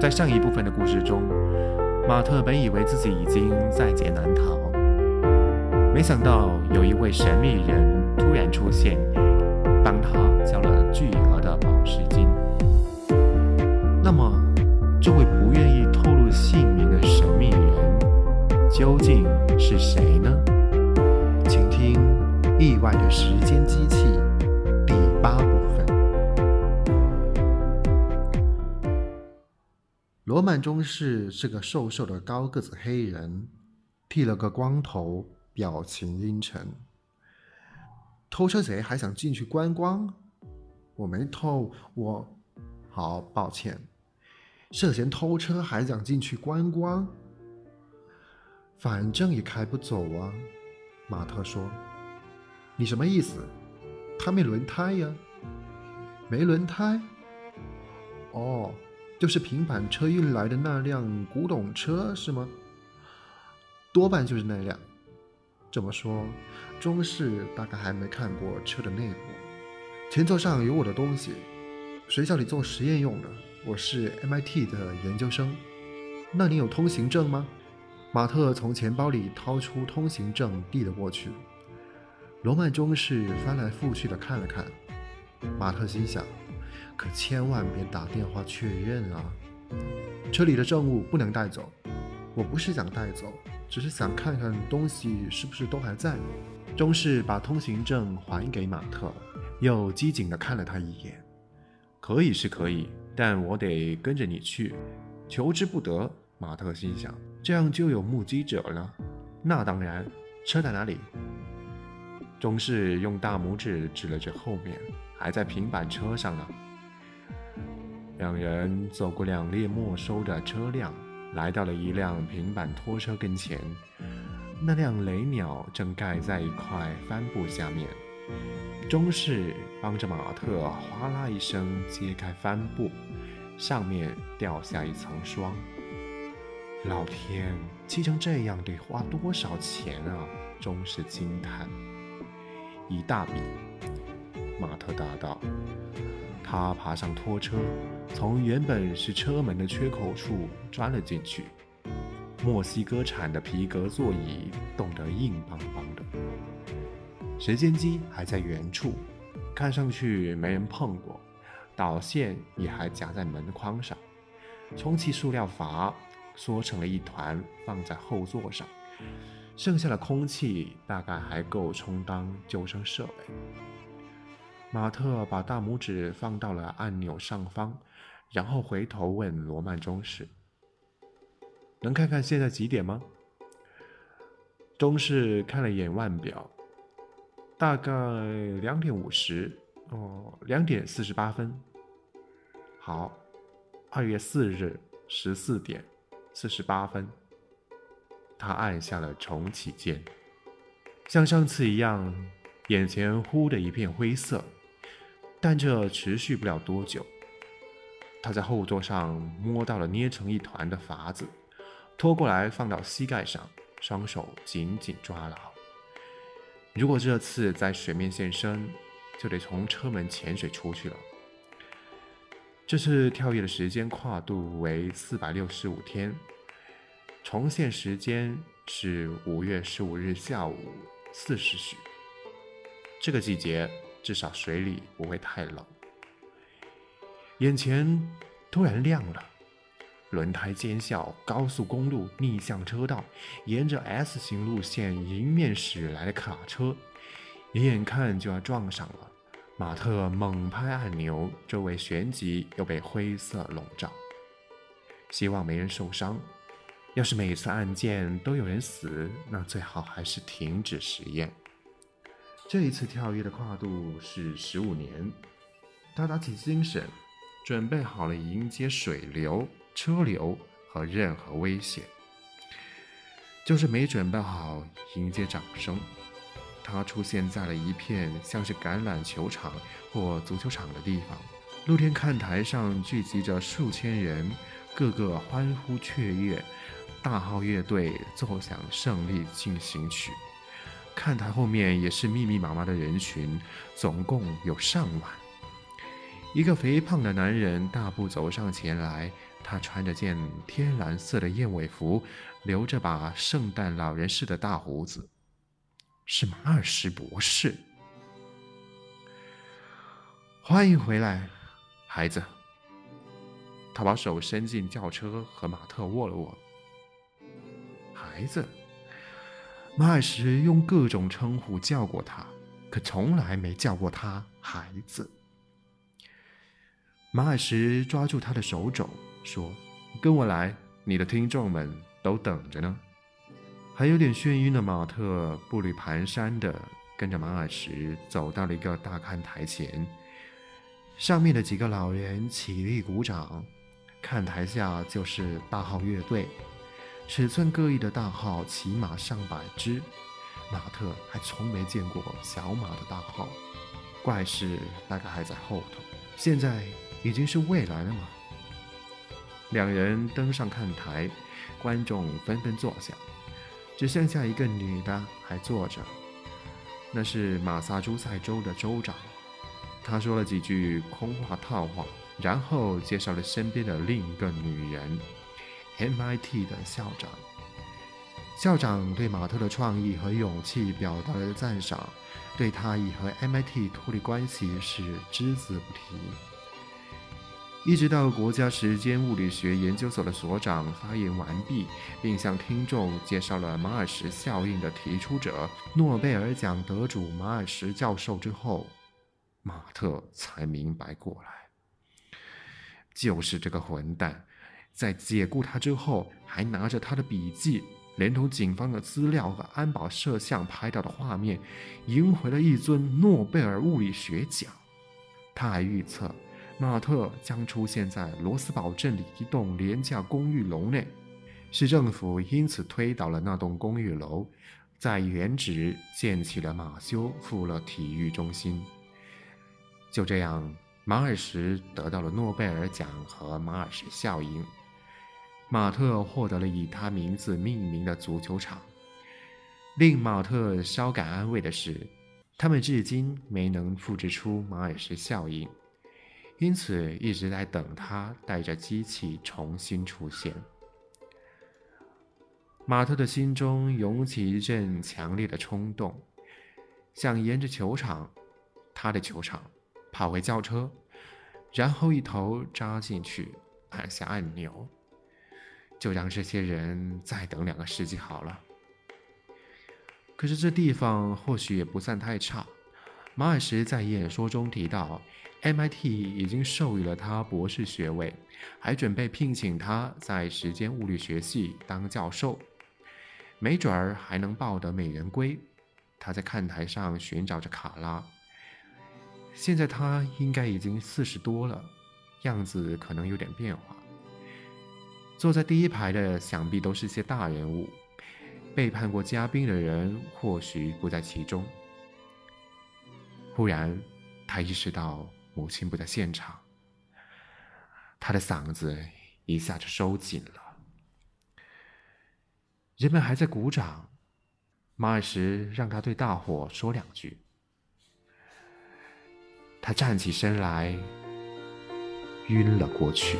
在上一部分的故事中，马特本以为自己已经在劫难逃，没想到有一位神秘人突然出现，帮他交了巨额的保释金。那么，这位不愿意透露姓名的神秘人究竟是谁呢？请听《意外的时间机器》罗曼中士是个瘦瘦的高个子黑人，剃了个光头，表情阴沉。偷车贼还想进去观光？我没偷，我……好抱歉。涉嫌偷车还想进去观光？反正也开不走啊。马特说：“你什么意思？他没轮胎呀？没轮胎？哦。”就是平板车运来的那辆古董车是吗？多半就是那辆。这么说，中士大概还没看过车的内部。前座上有我的东西，学校里做实验用的。我是 MIT 的研究生。那你有通行证吗？马特从钱包里掏出通行证递了过去。罗曼中士翻来覆去的看了看。马特心想。可千万别打电话确认啊！车里的证物不能带走。我不是想带走，只是想看看东西是不是都还在。中士把通行证还给马特，又机警地看了他一眼。可以是可以，但我得跟着你去，求之不得。马特心想，这样就有目击者了。那当然，车在哪里？中士用大拇指指了指后面，还在平板车上呢。两人走过两列没收的车辆，来到了一辆平板拖车跟前。那辆雷鸟正盖在一块帆布下面。中士帮着马特哗啦一声揭开帆布，上面掉下一层霜。老天，漆成这样得花多少钱啊！中士惊叹。一大笔，马特答道。他爬上拖车，从原本是车门的缺口处钻了进去。墨西哥产的皮革座椅冻得硬邦邦的。时间机还在原处，看上去没人碰过。导线也还夹在门框上。充气塑料阀缩成了一团，放在后座上。剩下的空气大概还够充当救生设备。马特把大拇指放到了按钮上方，然后回头问罗曼中士：“能看看现在几点吗？”中士看了眼腕表，大概两点五十，哦，两点四十八分。好，二月四日十四点四十八分。他按下了重启键，像上次一样，眼前忽的一片灰色。但这持续不了多久。他在后座上摸到了捏成一团的筏子，拖过来放到膝盖上，双手紧紧抓牢。如果这次在水面现身，就得从车门潜水出去了。这次跳跃的时间跨度为四百六十五天，重现时间是五月十五日下午四时许。这个季节。至少水里不会太冷。眼前突然亮了，轮胎尖啸，高速公路逆向车道，沿着 S 型路线迎面驶来的卡车，眼看就要撞上了。马特猛拍按钮，周围旋即又被灰色笼罩。希望没人受伤。要是每次按键都有人死，那最好还是停止实验。这一次跳跃的跨度是十五年，他打起精神，准备好了迎接水流、车流和任何危险，就是没准备好迎接掌声。他出现在了一片像是橄榄球场或足球场的地方，露天看台上聚集着数千人，个个欢呼雀跃，大号乐队奏响胜利进行曲。看台后面也是密密麻麻的人群，总共有上万。一个肥胖的男人大步走上前来，他穿着件天蓝色的燕尾服，留着把圣诞老人似的大胡子，是马尔什博士。欢迎回来，孩子。他把手伸进轿车，和马特握了握。孩子，马尔什用各种称呼叫过他，可从来没叫过他孩子。马尔什抓住他的手肘，说：“跟我来，你的听众们都等着呢。”还有点眩晕的马特步履蹒跚的跟着马尔什走到了一个大看台前，上面的几个老人起立鼓掌。看台下就是大号乐队，尺寸各异的大号起码上百只，马特还从没见过小马的大号，怪事大概还在后头。现在已经是未来了嘛。两人登上看台，观众纷纷坐下，只剩下一个女的还坐着，那是马萨诸塞州的州长。他说了几句空话套话。然后介绍了身边的另一个女人，MIT 的校长。校长对马特的创意和勇气表达了赞赏，对他已和 MIT 脱离关系是只字不提。一直到国家时间物理学研究所的所长发言完毕，并向听众介绍了马尔什效应的提出者——诺贝尔奖得主马尔什教授之后，马特才明白过来。就是这个混蛋，在解雇他之后，还拿着他的笔记，连同警方的资料和安保摄像拍到的画面，赢回了一尊诺贝尔物理学奖。他还预测，马特将出现在罗斯堡镇里一栋廉价公寓楼内，市政府因此推倒了那栋公寓楼，在原址建起了马修富勒体育中心。就这样。马尔什得到了诺贝尔奖和马尔什效应，马特获得了以他名字命名的足球场。令马特稍感安慰的是，他们至今没能复制出马尔什效应，因此一直在等他带着机器重新出现。马特的心中涌起一阵强烈的冲动，想沿着球场，他的球场。跑回轿车，然后一头扎进去，按下按钮，就让这些人再等两个世纪好了。可是这地方或许也不算太差。马尔什在演说中提到，MIT 已经授予了他博士学位，还准备聘请他在时间物理学系当教授，没准儿还能抱得美人归。他在看台上寻找着卡拉。现在他应该已经四十多了，样子可能有点变化。坐在第一排的想必都是些大人物，背叛过嘉宾的人或许不在其中。忽然，他意识到母亲不在现场，他的嗓子一下就收紧了。人们还在鼓掌，马尔什让他对大伙说两句。他站起身来，晕了过去。